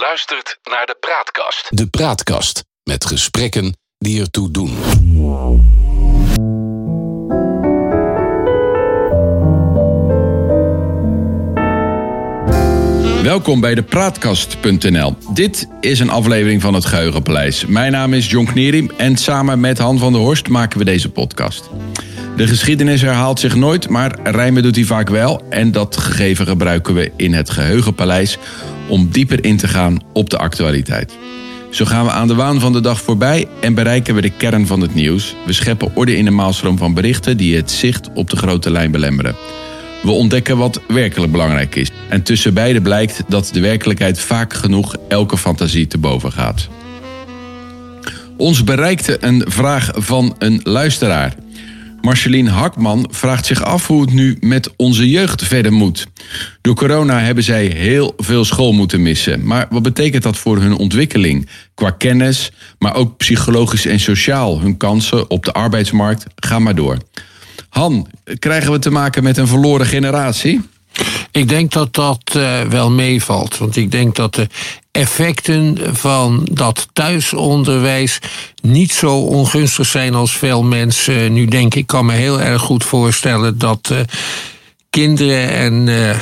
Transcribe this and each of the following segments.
luistert naar de Praatkast. De Praatkast met gesprekken die ertoe doen. Welkom bij de Praatkast.nl. Dit is een aflevering van het Geheugenpaleis. Mijn naam is John Knerim en samen met Han van der Horst maken we deze podcast. De geschiedenis herhaalt zich nooit, maar rijmen doet hij vaak wel. En dat gegeven gebruiken we in het Geheugenpaleis om dieper in te gaan op de actualiteit. Zo gaan we aan de waan van de dag voorbij en bereiken we de kern van het nieuws. We scheppen orde in de maalstroom van berichten die het zicht op de grote lijn belemmeren. We ontdekken wat werkelijk belangrijk is. En tussen beide blijkt dat de werkelijkheid vaak genoeg elke fantasie te boven gaat. Ons bereikte een vraag van een luisteraar. Marceline Hakman vraagt zich af hoe het nu met onze jeugd verder moet. Door corona hebben zij heel veel school moeten missen. Maar wat betekent dat voor hun ontwikkeling? Qua kennis, maar ook psychologisch en sociaal. Hun kansen op de arbeidsmarkt. Ga maar door. Han, krijgen we te maken met een verloren generatie? Ik denk dat dat uh, wel meevalt. Want ik denk dat de effecten van dat thuisonderwijs niet zo ongunstig zijn als veel mensen nu denken. Ik kan me heel erg goed voorstellen dat uh, kinderen en uh,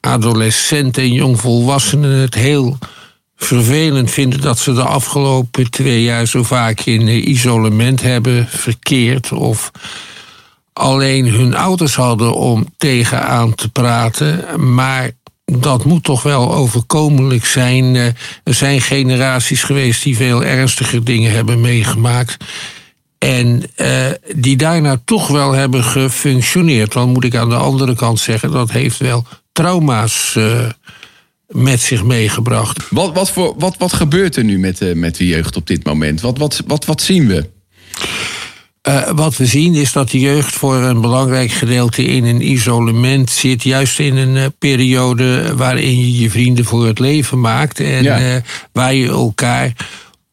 adolescenten en jongvolwassenen het heel vervelend vinden dat ze de afgelopen twee jaar zo vaak in isolement hebben verkeerd of alleen hun ouders hadden om tegenaan te praten. Maar dat moet toch wel overkomelijk zijn. Er zijn generaties geweest die veel ernstiger dingen hebben meegemaakt. En uh, die daarna toch wel hebben gefunctioneerd. Dan moet ik aan de andere kant zeggen, dat heeft wel trauma's uh, met zich meegebracht. Wat, wat, voor, wat, wat gebeurt er nu met, met de jeugd op dit moment? Wat, wat, wat, wat zien we? Uh, wat we zien is dat de jeugd voor een belangrijk gedeelte in een isolement zit. Juist in een uh, periode waarin je je vrienden voor het leven maakt. En ja. uh, waar je elkaar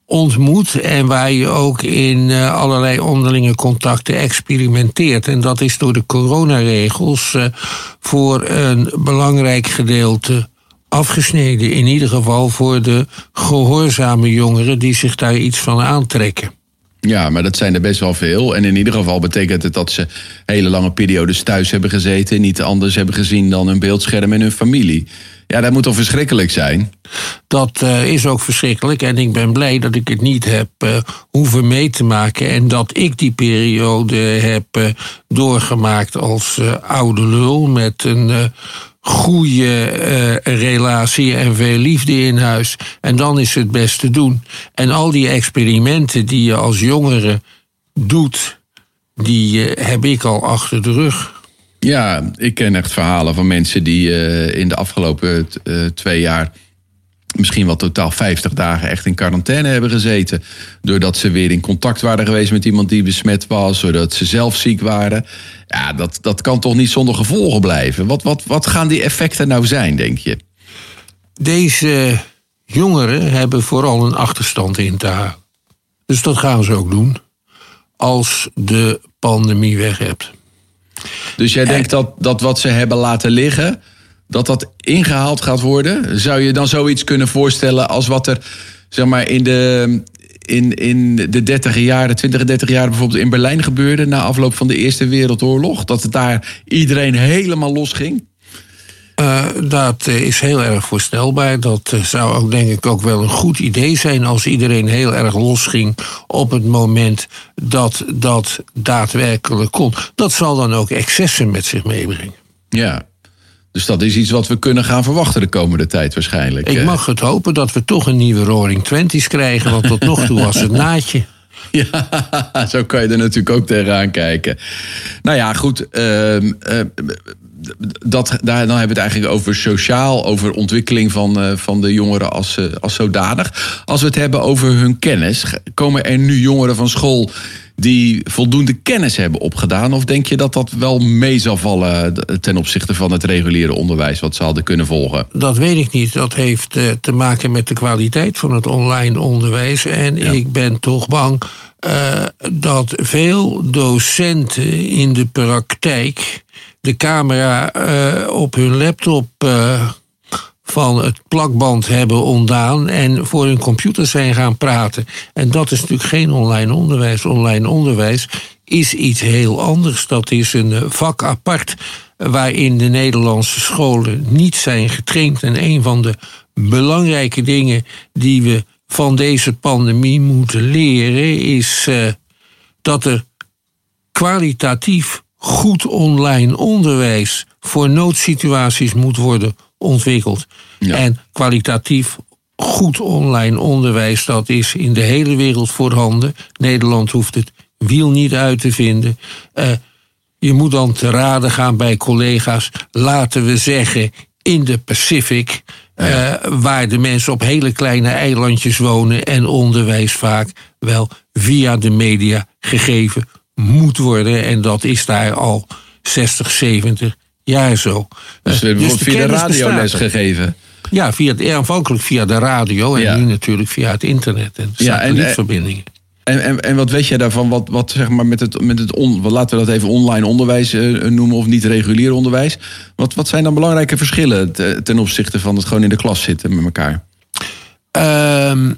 ontmoet en waar je ook in allerlei onderlinge contacten experimenteert. En dat is door de coronaregels voor een belangrijk gedeelte afgesneden. In ieder geval voor de gehoorzame jongeren die zich daar iets van aantrekken. Ja, maar dat zijn er best wel veel. En in ieder geval betekent het dat ze hele lange periodes thuis hebben gezeten. Niet anders hebben gezien dan hun beeldscherm en hun familie. Ja, dat moet toch verschrikkelijk zijn? Dat uh, is ook verschrikkelijk. En ik ben blij dat ik het niet heb uh, hoeven mee te maken. En dat ik die periode heb uh, doorgemaakt als oude lul. Met een goede uh, relatie en veel liefde in huis. En dan is het best te doen. En al die experimenten die je als jongere doet, die uh, heb ik al achter de rug. Ja, ik ken echt verhalen van mensen die uh, in de afgelopen twee jaar misschien wel totaal 50 dagen echt in quarantaine hebben gezeten. Doordat ze weer in contact waren geweest met iemand die besmet was, doordat ze zelf ziek waren. Ja, dat, dat kan toch niet zonder gevolgen blijven? Wat, wat, wat gaan die effecten nou zijn, denk je? Deze jongeren hebben vooral een achterstand in te halen. Dus dat gaan ze ook doen als de pandemie weg hebt. Dus jij denkt dat, dat wat ze hebben laten liggen, dat dat ingehaald gaat worden? Zou je dan zoiets kunnen voorstellen als wat er zeg maar, in de, in, in de 30 jaren, 20, 30 jaar bijvoorbeeld in Berlijn gebeurde na afloop van de Eerste Wereldoorlog? Dat het daar iedereen helemaal los ging? Uh, dat is heel erg voorstelbaar. Dat zou ook denk ik ook wel een goed idee zijn als iedereen heel erg losging op het moment dat dat daadwerkelijk kon. Dat zal dan ook excessen met zich meebrengen. Ja, dus dat is iets wat we kunnen gaan verwachten de komende tijd waarschijnlijk. Ik mag het hopen dat we toch een nieuwe Roaring Twenties krijgen, want tot nog toe was het naadje. Ja, zo kan je er natuurlijk ook tegenaan kijken. Nou ja, goed. Uh, uh, dat, daar, dan hebben we het eigenlijk over sociaal, over ontwikkeling van, uh, van de jongeren als, uh, als zodanig. Als we het hebben over hun kennis, komen er nu jongeren van school die voldoende kennis hebben opgedaan? Of denk je dat dat wel mee zal vallen ten opzichte van het reguliere onderwijs wat ze hadden kunnen volgen? Dat weet ik niet. Dat heeft te maken met de kwaliteit van het online onderwijs. En ja. ik ben toch bang uh, dat veel docenten in de praktijk de camera uh, op hun laptop van het plakband hebben ontdaan en voor hun computer zijn gaan praten. En dat is natuurlijk geen online onderwijs. Online onderwijs is iets heel anders. Dat is een eh, vak apart waarin de Nederlandse scholen niet zijn getraind. En een van de belangrijke dingen die we van deze pandemie moeten leren is uh, dat er kwalitatief goed online onderwijs voor noodsituaties moet worden ontwikkeld. Ja. En kwalitatief goed online onderwijs, dat is in de hele wereld voorhanden. Nederland hoeft het wiel niet uit te vinden. Uh, je moet dan te raden gaan bij collega's, laten we zeggen, in de Pacific. Uh, waar de mensen op hele kleine eilandjes wonen en onderwijs vaak wel via de media gegeven moet worden. En dat is daar al 60, 70 jaar zo. Dus, uh, dus via de radio les gegeven? Ja, via, aanvankelijk via de radio en ja. nu natuurlijk via het internet en satellietverbindingen. Ja, en, en, wat weet jij daarvan? Wat, wat zeg maar met het, met het on, laten we dat even online onderwijs uh, noemen of niet regulier onderwijs. Wat, wat zijn dan belangrijke verschillen ten opzichte van het gewoon in de klas zitten met elkaar? Um,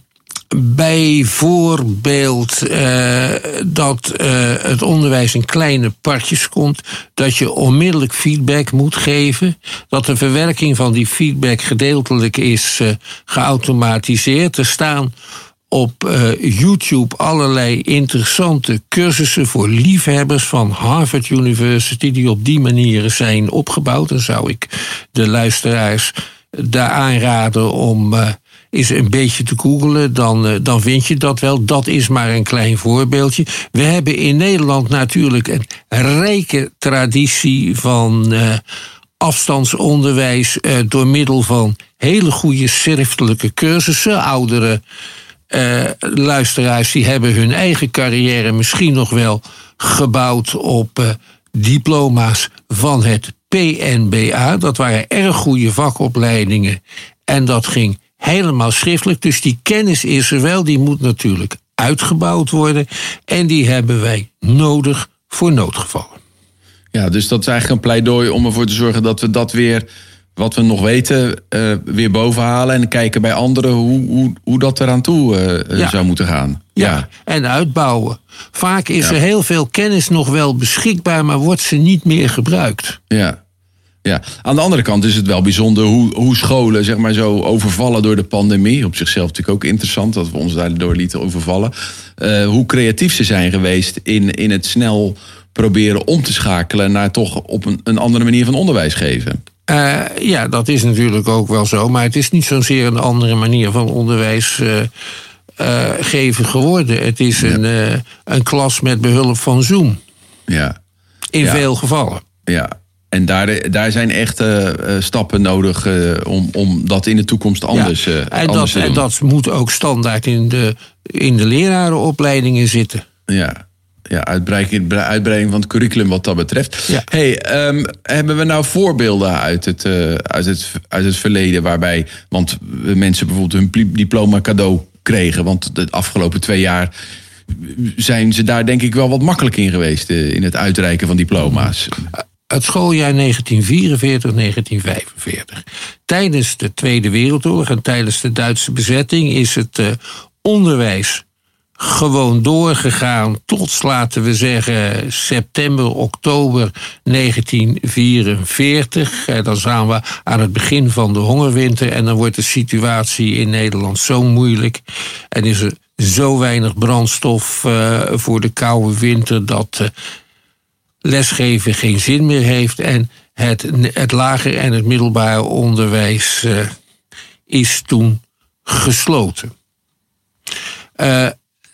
bijvoorbeeld uh, dat het onderwijs in kleine partjes komt, dat je onmiddellijk feedback moet geven, dat de verwerking van die feedback gedeeltelijk is geautomatiseerd. Er staan op uh, YouTube allerlei interessante cursussen voor liefhebbers van Harvard University, die op die manier zijn opgebouwd. Dan zou ik de luisteraars daar aanraden om uh, eens een beetje te googelen. Dan, uh, dan vind je dat wel. Dat is maar een klein voorbeeldje. We hebben in Nederland natuurlijk een rijke traditie van afstandsonderwijs door middel van hele goede schriftelijke cursussen. Ouderen uh, luisteraars die hebben hun eigen carrière misschien nog wel gebouwd op uh, diploma's van het PNBA. Dat waren erg goede vakopleidingen en dat ging helemaal schriftelijk. Dus die kennis is er wel, die moet natuurlijk uitgebouwd worden en die hebben wij nodig voor noodgevallen. Ja, dus dat is eigenlijk een pleidooi om ervoor te zorgen dat we dat weer wat we nog weten uh, weer bovenhalen en kijken bij anderen hoe, hoe, hoe dat eraan toe uh, ja. zou moeten gaan. Ja. ja. en uitbouwen. Vaak is ja. er heel veel kennis nog wel beschikbaar, maar wordt ze niet meer gebruikt. Ja. Ja, aan de andere kant is het wel bijzonder hoe, hoe scholen zeg maar, zo overvallen door de pandemie. Op zichzelf natuurlijk ook interessant dat we ons daardoor lieten overvallen. Uh, hoe creatief ze zijn geweest in, in het snel proberen om te schakelen naar toch op een, een andere manier van onderwijs geven. Uh, ja, dat is natuurlijk ook wel zo. Maar het is niet zozeer een andere manier van onderwijs uh, uh, geven geworden. Het is ja. een, een klas met behulp van Zoom. Ja. In ja. veel gevallen. Ja. En daar, daar zijn echte stappen nodig om, om dat in de toetoekomst anders, ja. en anders dat, te doen. En dat moet ook standaard in de, in de lerarenopleidingen zitten. Ja, ja, uitbreiding, uitbreiding van het curriculum wat dat betreft. Ja. Hey, um, hebben we nou voorbeelden uit het, uh, uit, het, uit het verleden waarbij, want mensen bijvoorbeeld hun diploma cadeau kregen, want de afgelopen twee jaar zijn ze daar denk ik wel wat makkelijk in geweest uh, in het uitreiken van diploma's. Het schooljaar 1944, 1945. Tijdens de Tweede Wereldoorlog en tijdens de Duitse bezetting is het uh, onderwijs gewoon doorgegaan tot, laten we zeggen, september, oktober 1944. Dan zijn we aan het begin van de hongerwinter en dan wordt de situatie in Nederland zo moeilijk. En is er zo weinig brandstof uh, voor de koude winter dat uh, lesgeven geen zin meer heeft. En het, het lager en het middelbare onderwijs is toen gesloten.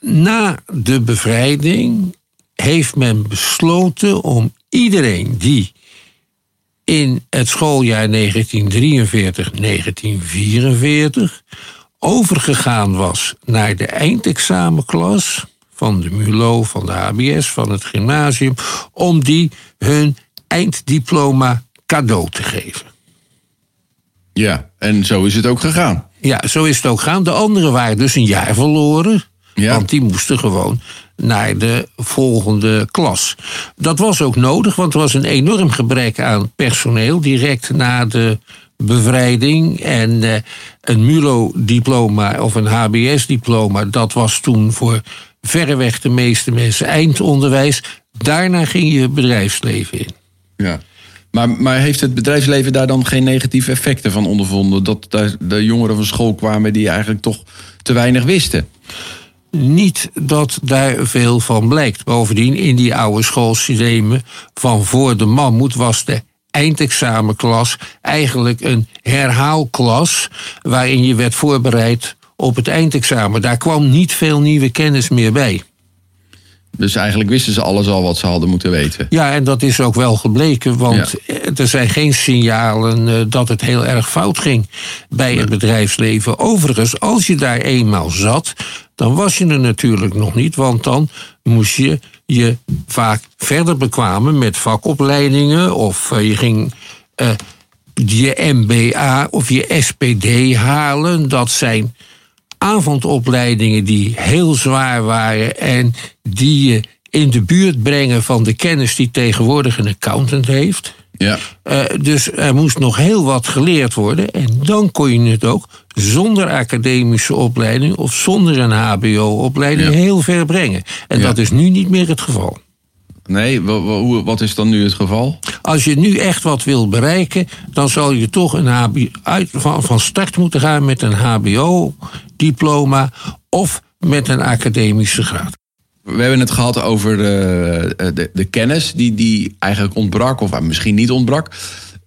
Na de bevrijding heeft men besloten om iedereen die in het schooljaar 1943-1944 overgegaan was naar de eindexamenklas van de MULO, van de HBS, van het gymnasium, om die hun einddiploma cadeau te geven. Ja, en zo is het ook gegaan. Ja, zo is het ook gegaan. De anderen waren dus een jaar verloren. Ja. Want die moesten gewoon naar de volgende klas. Dat was ook nodig, want er was een enorm gebrek aan personeel direct na de bevrijding. En uh, een MULO-diploma of een HBS-diploma, dat was toen voor verreweg de meeste mensen eindonderwijs. Daarna ging je bedrijfsleven in. Ja. Maar, maar heeft het bedrijfsleven daar dan geen negatieve effecten van ondervonden? Dat daar de jongeren van school kwamen die eigenlijk toch te weinig wisten? Niet dat daar veel van blijkt. Bovendien, in die oude schoolsystemen van voor de mammoet was de eindexamenklas eigenlijk een herhaalklas waarin je werd voorbereid op het eindexamen. Daar kwam niet veel nieuwe kennis meer bij. Dus eigenlijk wisten ze alles al wat ze hadden moeten weten. Ja, en dat is ook wel gebleken, want er zijn geen signalen uh, dat het heel erg fout ging bij het bedrijfsleven. Overigens, als je daar eenmaal zat, dan was je er natuurlijk nog niet, want dan moest je je vaak verder bekwamen met vakopleidingen of uh, je ging uh, je MBA of je SPD halen. Dat zijn avondopleidingen die heel zwaar waren en die je in de buurt brengen van de kennis die tegenwoordig een accountant heeft. Ja. Uh, dus er moest nog heel wat geleerd worden. En dan kon je het ook zonder academische opleiding of zonder een HBO-opleiding Ja. heel ver brengen. En Ja. dat is nu niet meer het geval. Nee, wat is dan nu het geval? Als je nu echt wat wil bereiken, dan zal je toch een HBO, uit, van, van start moeten gaan met een HBO-diploma of met een academische graad. We hebben het gehad over de, de, de kennis die, die eigenlijk ontbrak, of misschien niet ontbrak.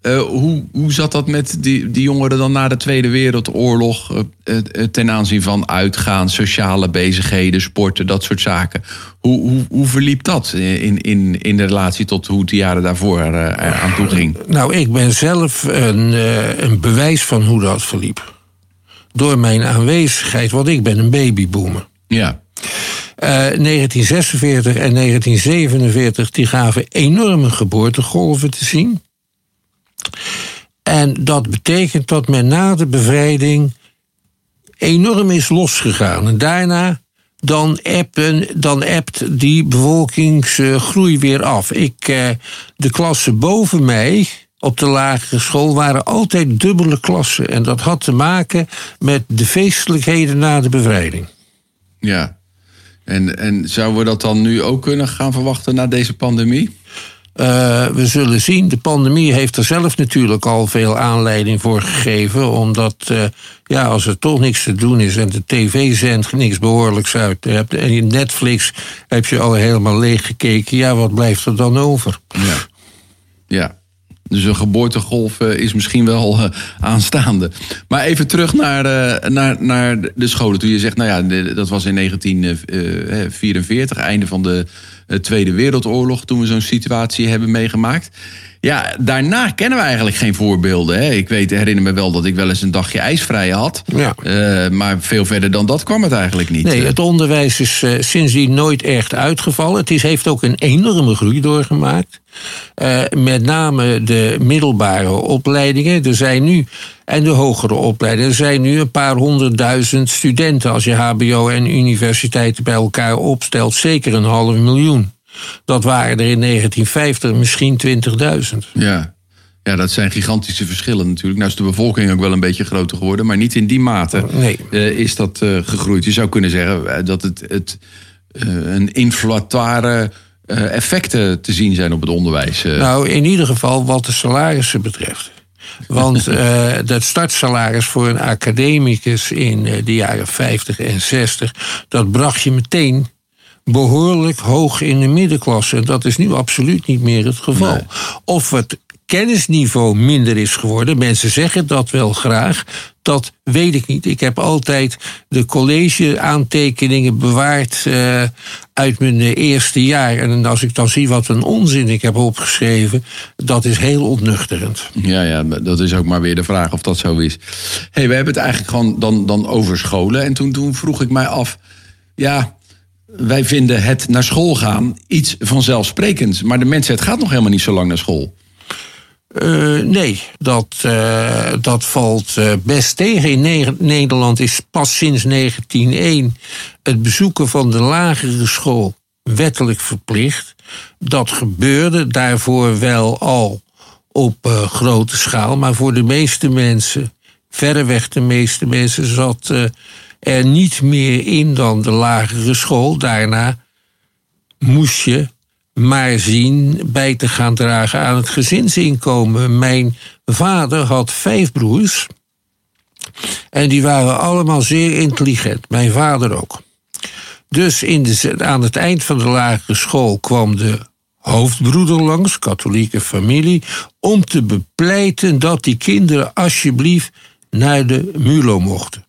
Eh, hoe, hoe zat dat met die, die jongeren dan na de Tweede Wereldoorlog eh, eh, ten aanzien van uitgaan, sociale bezigheden, sporten, dat soort zaken? Hoe, hoe, hoe verliep dat in, in, in de relatie tot hoe het de jaren daarvoor aan toe ging? Nou, ik ben zelf een, een bewijs van hoe dat verliep. Door mijn aanwezigheid, want ik ben een babyboomer. Ja, Eh, 1946 en 1947 die gaven enorme geboortegolven te zien. En dat betekent dat men na de bevrijding enorm is losgegaan. En daarna dan, appen, dan die bevolkingsgroei weer af. Ik, eh, de klassen boven mij op de lagere school waren altijd dubbele klassen. En dat had te maken met de feestelijkheden na de bevrijding. ja. En, en zouden we dat dan nu ook kunnen gaan verwachten na deze pandemie? Eh, we zullen zien. De pandemie heeft er zelf natuurlijk al veel aanleiding voor gegeven. Omdat, eh, ja, als er toch niks te doen is en de tv zendt niks behoorlijks uit. En in Netflix heb je al helemaal leeg gekeken. Ja, wat blijft er dan over? Ja. ja. Dus een geboortegolf eh, is misschien wel aanstaande. Maar even terug naar, naar, naar de scholen. Toen je zegt, nou ja, dat was in 1944, einde van de eh, Tweede Wereldoorlog, toen we zo'n situatie hebben meegemaakt. Ja, daarna kennen we eigenlijk geen voorbeelden. Hè? Ik weet, herinner me wel dat ik wel eens een dagje ijsvrij had. Ja. Eh, maar veel verder dan dat kwam het eigenlijk niet. Nee, het onderwijs is eh, sindsdien nooit echt uitgevallen. Het is, heeft ook een enorme groei doorgemaakt. Eh, met name de middelbare opleidingen. Er zijn nu, en de hogere opleidingen, er zijn nu een paar honderdduizend studenten. Als je HBO en universiteiten bij elkaar opstelt, zeker een half miljoen. Dat waren er in 1950 misschien 20.000. Ja. ja, dat zijn gigantische verschillen natuurlijk. Nou is de bevolking ook wel een beetje groter geworden, maar niet in die mate Nee. eh, is dat eh, gegroeid. Je zou kunnen zeggen eh, dat het, het een inflatoire effecten te zien zijn op het onderwijs. Nou, in ieder geval wat de salarissen betreft. Want eh dat startsalaris voor een academicus in eh, de jaren 50 en 60, dat bracht je meteen behoorlijk hoog in de middenklasse. En dat is nu absoluut niet meer het geval. Nee. Of het kennisniveau minder is geworden, mensen zeggen dat wel graag, dat weet ik niet. Ik heb altijd de college-aantekeningen bewaard eh, uit mijn eerste jaar. En als ik dan zie wat een onzin ik heb opgeschreven, dat is heel ontnuchterend. Ja, ja, dat is ook maar weer de vraag of dat zo is. hey, we hebben het eigenlijk gewoon dan, dan over scholen. En toen, toen vroeg ik mij af, ja, wij vinden het naar school gaan iets vanzelfsprekends. Maar de mensheid gaat nog helemaal niet zo lang naar school. Eh, nee, dat, eh, dat valt eh, best tegen. In Ne- Nederland is pas sinds 1901 het bezoeken van de lagere school wettelijk verplicht. Dat gebeurde daarvoor wel al op grote schaal. Maar voor de meeste mensen, verreweg de meeste mensen, zat er niet meer in dan de lagere school. Daarna moest je maar zien bij te gaan dragen aan het gezinsinkomen. Mijn vader had vijf broers. En die waren allemaal zeer intelligent. Mijn vader ook. Dus in aan het eind van de lagere school kwam de hoofdbroeder langs, katholieke familie, om te bepleiten dat die kinderen alsjeblieft naar de MULO mochten.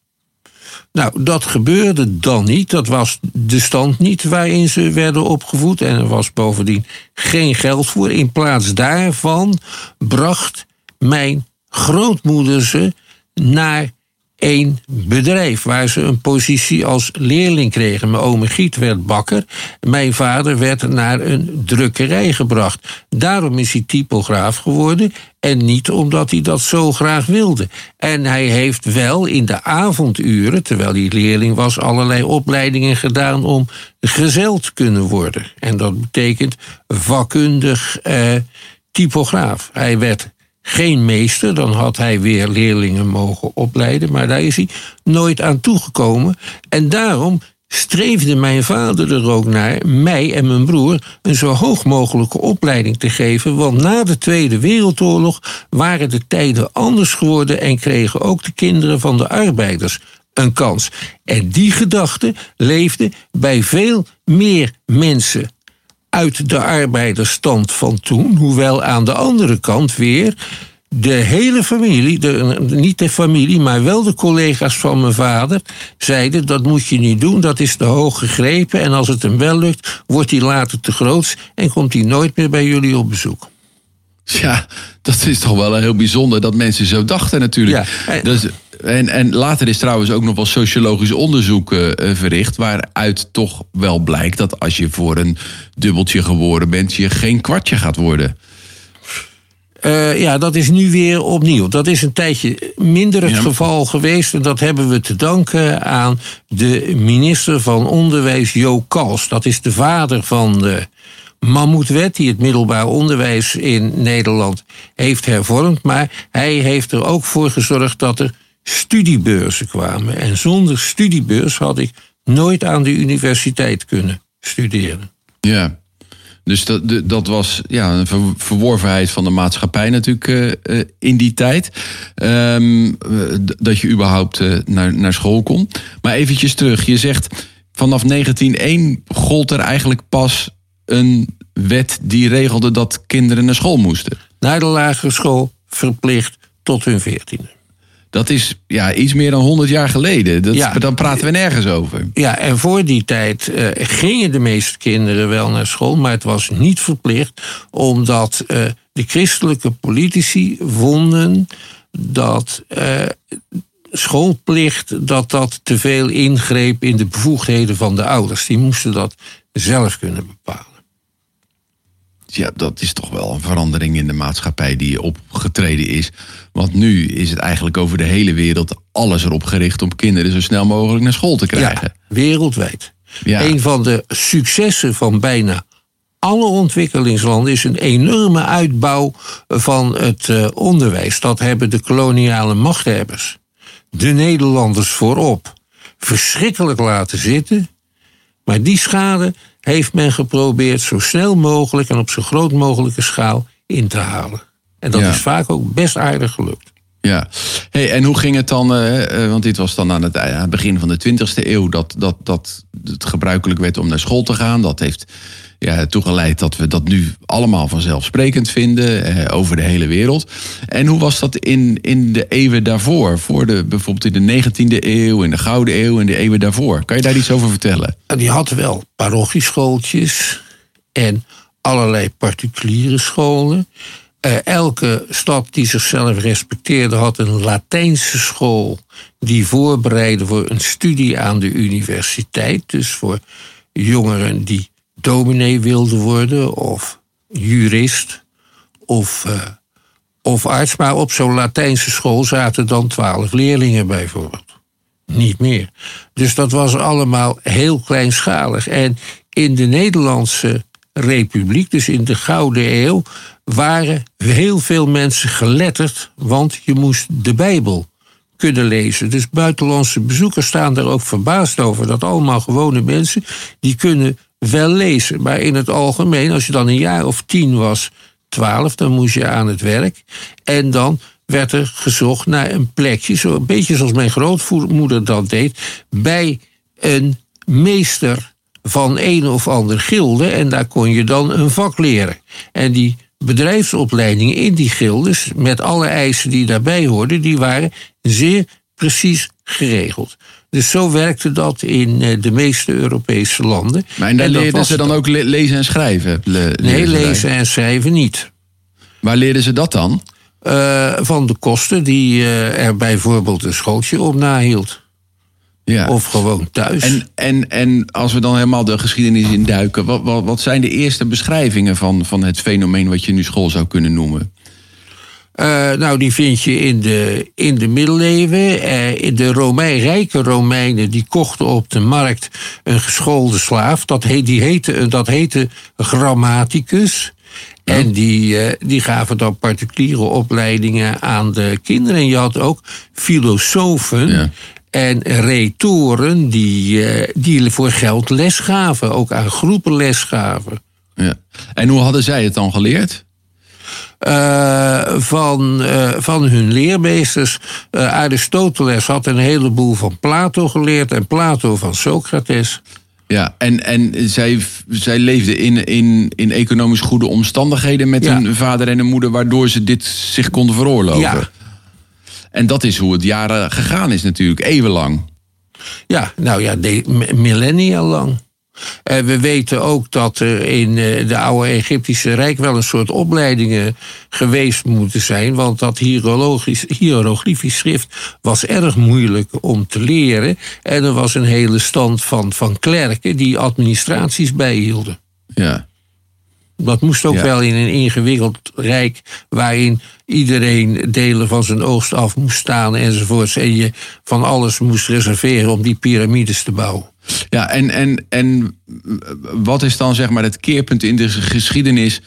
Nou, dat gebeurde dan niet. Dat was de stand niet waarin ze werden opgevoed. En er was bovendien geen geld voor. In plaats daarvan bracht mijn grootmoeder ze naar één bedrijf waar ze een positie als leerling kregen. Mijn oom Giet werd bakker. Mijn vader werd naar een drukkerij gebracht. Daarom is hij typograaf geworden en niet omdat hij dat zo graag wilde. En hij heeft wel in de avonduren, terwijl hij leerling was, allerlei opleidingen gedaan om gezel te kunnen worden. En dat betekent vakkundig eh, typograaf. Hij werd geen meester, dan had hij weer leerlingen mogen opleiden, maar daar is hij nooit aan toegekomen. En daarom streefde mijn vader er ook naar mij en mijn broer een zo hoog mogelijke opleiding te geven, want na de Tweede Wereldoorlog waren de tijden anders geworden en kregen ook de kinderen van de arbeiders een kans. En die gedachte leefde bij veel meer mensen uit de arbeidersstand van toen. Hoewel aan de andere kant weer de hele familie, de, niet de familie, maar wel de collega's van mijn vader, zeiden: dat moet je niet doen, dat is te hoog gegrepen. En als het hem wel lukt, wordt hij later te groot en komt hij nooit meer bij jullie op bezoek. Ja, dat is toch wel heel bijzonder dat mensen zo dachten natuurlijk. Ja, dus, en, en later is trouwens ook nog wel sociologisch onderzoek uh, verricht... waaruit toch wel blijkt dat als je voor een dubbeltje geboren bent... je geen kwartje gaat worden. Uh, ja, dat is nu weer opnieuw. Dat is een tijdje minder het geval geweest. En dat hebben we te danken aan de minister van Onderwijs, Jo Kals. Dat is de vader van de mammoetwet die het middelbaar onderwijs in Nederland heeft hervormd. Maar hij heeft er ook voor gezorgd dat er studiebeurzen kwamen. En zonder studiebeurs had ik nooit aan de universiteit kunnen studeren. Ja, dus dat, dat was ja, een verworvenheid van de maatschappij natuurlijk uh, in die tijd. Um, dat je überhaupt uh, naar, naar school kon. Maar eventjes terug, je zegt vanaf 1901 gold er eigenlijk pas een wet die regelde dat kinderen naar school moesten. Naar de lagere school verplicht tot hun veertiende. Dat is ja, iets meer dan 100 jaar geleden. Dat, ja, dan praten we nergens over. Ja, en voor die tijd uh, gingen de meeste kinderen wel naar school, maar het was niet verplicht, omdat uh, de christelijke politici vonden dat uh, schoolplicht dat dat te veel ingreep in de bevoegdheden van de ouders. Die moesten dat zelf kunnen bepalen ja, dat is toch wel een verandering in de maatschappij die opgetreden is. Want nu is het eigenlijk over de hele wereld alles erop gericht om kinderen zo snel mogelijk naar school te krijgen. Ja, wereldwijd. Ja. Een van de successen van bijna alle ontwikkelingslanden is een enorme uitbouw van het uh, onderwijs. Dat hebben de koloniale machthebbers, de Nederlanders voorop, verschrikkelijk laten zitten. Maar die schade heeft men geprobeerd zo snel mogelijk en op zo groot mogelijke schaal in te halen. En dat is vaak ook best aardig gelukt. Ja, hey, en hoe ging het dan? Uh, want dit was dan aan het, het begin van de 20e eeuw dat, dat, dat het gebruikelijk werd om naar school te gaan. Dat heeft ja, toegeleid dat we dat nu allemaal vanzelfsprekend vinden eh, over de hele wereld. En hoe was dat in, in de eeuwen daarvoor? Voor de, bijvoorbeeld in de 19e eeuw, in de Gouden Eeuw, in de eeuwen daarvoor. Kan je daar iets over vertellen? Die had wel parochieschooltjes en allerlei particuliere scholen. Uh, elke stad die zichzelf respecteerde had een Latijnse school die voorbereidde voor een studie aan de universiteit. Dus voor jongeren die dominee wilde worden of jurist of, uh, of arts. Maar op zo'n Latijnse school zaten dan twaalf leerlingen bijvoorbeeld. Niet meer. Dus dat was allemaal heel kleinschalig. En in de Nederlandse republiek, dus in de Gouden Eeuw, waren heel veel mensen geletterd, want je moest de Bijbel kunnen lezen. Dus buitenlandse bezoekers staan daar ook verbaasd over. Dat allemaal gewone mensen, die kunnen wel lezen. Maar in het algemeen, als je dan een jaar of tien was, twaalf, dan moest je aan het werk. En dan werd er gezocht naar een plekje, zo een beetje zoals mijn grootmoeder dat deed, bij een meester van een of ander gilde. En daar kon je dan een vak leren. En die bedrijfsopleidingen in die gildes, met alle eisen die daarbij hoorden, die waren zeer precies geregeld. Dus zo werkte dat in eh, de meeste Europese landen. Maar en daar leerden ze dan ook lezen en schrijven? nee, lezen en schrijven niet. Waar leerden ze dat dan? Uh, van de kosten die uh, er bijvoorbeeld een schooltje op nahield. Ja. Of gewoon thuis. En, en, en als we dan helemaal de geschiedenis induiken, wat, wat, wat zijn de eerste beschrijvingen van, van het fenomeen wat je nu school zou kunnen noemen? Uh, nou, die vind je in de, in de middeleeuwen. Uh, in de Romein, rijke Romeinen die kochten op de markt een geschoolde slaaf. Dat, heet, die heette, dat heette grammaticus. En die, uh, die gaven dan particuliere opleidingen aan de kinderen. En je had ook filosofen. Ja en retoren die, die voor geld les gaven, ook aan groepen les gaven. Ja. En hoe hadden zij het dan geleerd? Uh, van, uh, van hun leermeesters. Uh, Aristoteles had een heleboel van Plato geleerd en Plato van Socrates. Ja, en, en zij, zij leefden in, in, in economisch goede omstandigheden met ja. hun vader en hun moeder, waardoor ze dit zich konden veroorloven. Ja. En dat is hoe het jaren gegaan is natuurlijk, eeuwenlang. Ja, nou ja, millennia lang. Uh, we weten ook dat er in uh, de oude Egyptische Rijk wel een soort opleidingen geweest moeten zijn. Want dat hieroglyfisch schrift was erg moeilijk om te leren. En er was een hele stand van, van klerken die administraties bijhielden. Ja. Dat moest ook wel in een ingewikkeld rijk waarin iedereen delen van zijn oogst af moest staan enzovoorts. En je van alles moest reserveren om die piramides te bouwen. Ja, en, en, en wat is dan zeg maar het keerpunt in de geschiedenis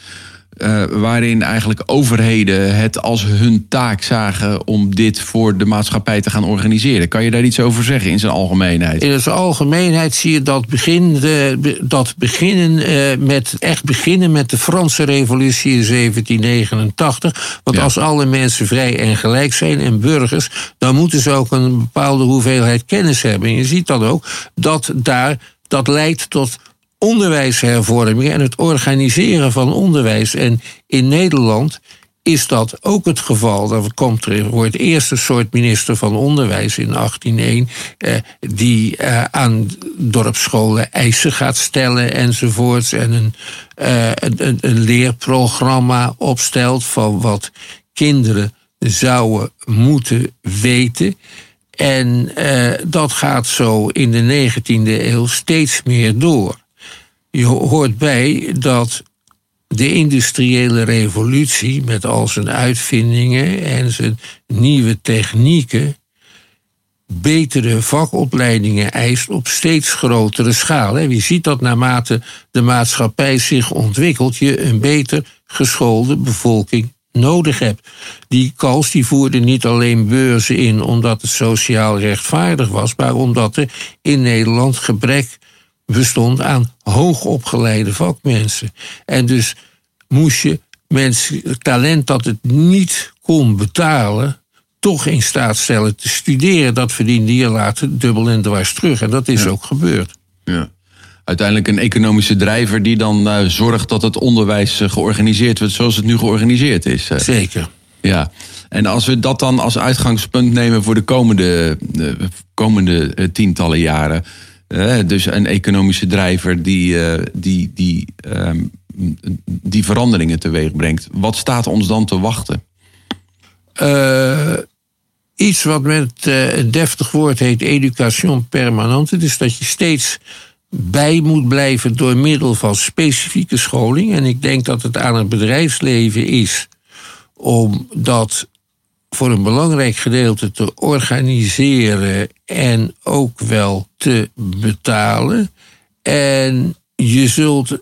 uh, waarin eigenlijk overheden het als hun taak zagen om dit voor de maatschappij te gaan organiseren. Kan je daar iets over zeggen in zijn algemeenheid? In zijn algemeenheid zie je dat, begin, de, dat beginnen uh, met, echt beginnen met de Franse revolutie in 1789. Want ja. als alle mensen vrij en gelijk zijn en burgers, dan moeten ze ook een bepaalde hoeveelheid kennis hebben. En je ziet dan ook dat daar dat leidt tot onderwijshervorming en het organiseren van onderwijs. En in Nederland is dat ook het geval. Dat komt er voor het eerste soort minister van Onderwijs in 1801... Eh, die eh, aan dorpsscholen eisen gaat stellen enzovoorts... en een, eh, een, een leerprogramma opstelt van wat kinderen zouden moeten weten... En uh, dat gaat zo in de 19e eeuw steeds meer door je hoort bij dat de industriële revolutie met al zijn uitvindingen en zijn nieuwe technieken betere vakopleidingen eist op steeds grotere schaal. Je ziet dat naarmate de maatschappij zich ontwikkelt, je een beter geschoolde bevolking nodig hebt. Die Kals die voerde niet alleen beurzen in omdat het sociaal rechtvaardig was, maar omdat er in Nederland gebrek bestond aan hoogopgeleide vakmensen. En dus moest je mensen, talent dat het niet kon betalen, toch in staat stellen te studeren. Dat verdiende je later dubbel en dwars terug. En dat is ook gebeurd. Ja. Uiteindelijk een economische drijver die dan uh, zorgt dat het onderwijs uh, georganiseerd wordt zoals het nu georganiseerd is. Uh. Zeker. Ja. En als we dat dan als uitgangspunt nemen voor de komende, komende tientallen jaren dus een economische drijver die, uh, die, die, um, die veranderingen teweeg brengt. Wat staat ons dan te wachten? Uh, iets wat met uh, een deftig woord heet education permanente. Dus dat je steeds bij moet blijven door middel van specifieke scholing. En ik denk dat het aan het bedrijfsleven is om dat voor een belangrijk gedeelte te organiseren en ook wel te betalen. En je zult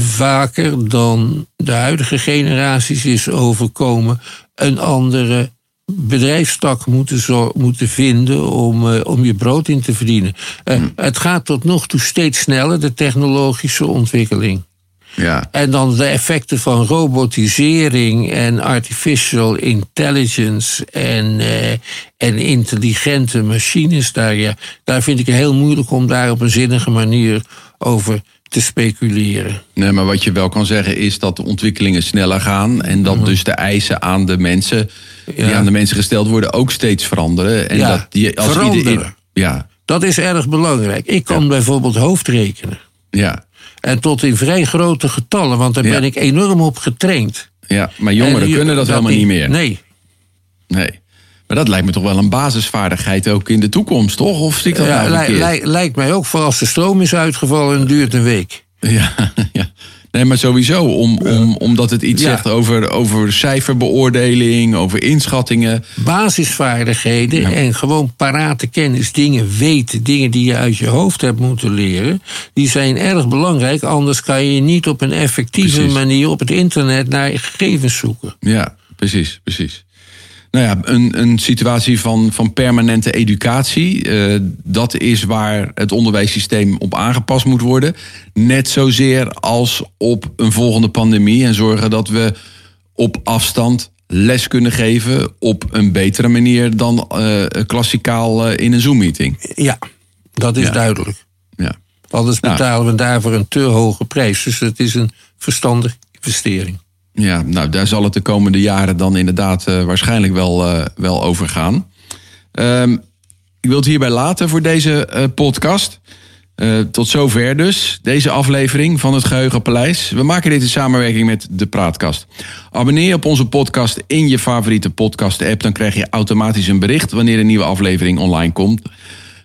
vaker dan de huidige generaties is overkomen een andere bedrijfstak moeten, zo, moeten vinden om, uh, om je brood in te verdienen. Uh, Het gaat tot nog toe steeds sneller, de technologische ontwikkeling. Ja. En dan de effecten van robotisering en artificial intelligence en, uh, en intelligente machines. Daar, ja, daar vind ik het heel moeilijk om daar op een zinnige manier over te speculeren. Nee, maar wat je wel kan zeggen is dat de ontwikkelingen sneller gaan. En dat dus de eisen aan de mensen, die aan de mensen gesteld worden, ook steeds veranderen. En Ja, dat die, als veranderen. iedereen- ja, Dat is erg belangrijk. Ik kan bijvoorbeeld hoofdrekenen. ja, En tot in vrij grote getallen, want daar Ja. ben ik enorm op getraind. ja. Maar jongeren kunnen dat, helemaal niet meer. Nee. Nee. Maar dat lijkt me toch wel een basisvaardigheid ook in de toekomst, toch? Of zie ik dat Ja, nou li- verkeerd? li- lijkt mij ook voor als de stroom is uitgevallen en duurt een week. Ja, ja. Nee, maar sowieso, om, om, omdat het iets Ja. zegt over, over cijferbeoordeling, over inschattingen. Basisvaardigheden en gewoon parate kennis, dingen weten, dingen die je uit je hoofd hebt moeten leren, die zijn erg belangrijk. Anders kan je niet op een effectieve Precies. manier op het internet naar gegevens zoeken. Ja, precies, precies. Nou ja, een, een situatie van, van permanente educatie, eh, dat is waar het onderwijssysteem op aangepast moet worden. Net zozeer als op een volgende pandemie en zorgen dat we op afstand les kunnen geven op een betere manier dan eh, klassikaal eh, in een Zoom-meeting. Ja, dat is Ja. duidelijk. Ja. Anders Nou. betalen we daarvoor een te hoge prijs. Dus het is een verstandige investering. Ja, nou daar zal het de komende jaren dan inderdaad eh, waarschijnlijk wel, eh, wel over gaan. Ehm, ik wil het hierbij laten voor deze eh, podcast. Tot zover dus, deze aflevering van het Geheugenpaleis. We maken dit in samenwerking met De Praatkast. Abonneer je op onze podcast in je favoriete podcast-app... dan krijg je automatisch een bericht wanneer een nieuwe aflevering online komt.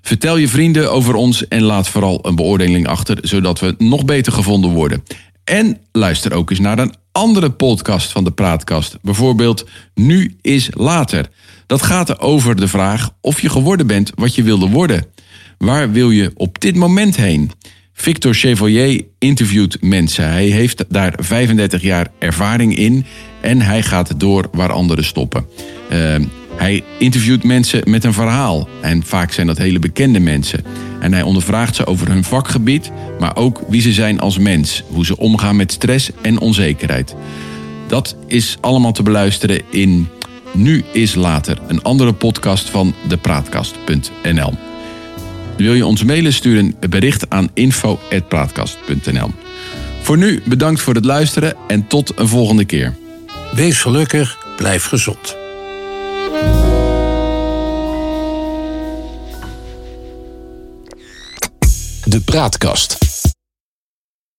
Vertel je vrienden over ons en laat vooral een beoordeling achter... zodat we nog beter gevonden worden. En luister ook eens naar een andere podcast van de Praatkast. Bijvoorbeeld Nu is Later. Dat gaat over de vraag of je geworden bent wat je wilde worden. Waar wil je op dit moment heen? Victor Chevalier interviewt mensen. Hij heeft daar 35 jaar ervaring in en hij gaat door waar anderen stoppen. Uh, hij interviewt mensen met een verhaal en vaak zijn dat hele bekende mensen. En hij ondervraagt ze over hun vakgebied, maar ook wie ze zijn als mens, hoe ze omgaan met stress en onzekerheid. Dat is allemaal te beluisteren in Nu is Later, een andere podcast van depraatkast.nl. Wil je ons mailen, stuur een bericht aan info.praatkast.nl. Voor nu bedankt voor het luisteren en tot een volgende keer. Wees gelukkig, blijf gezond. De Praatkast.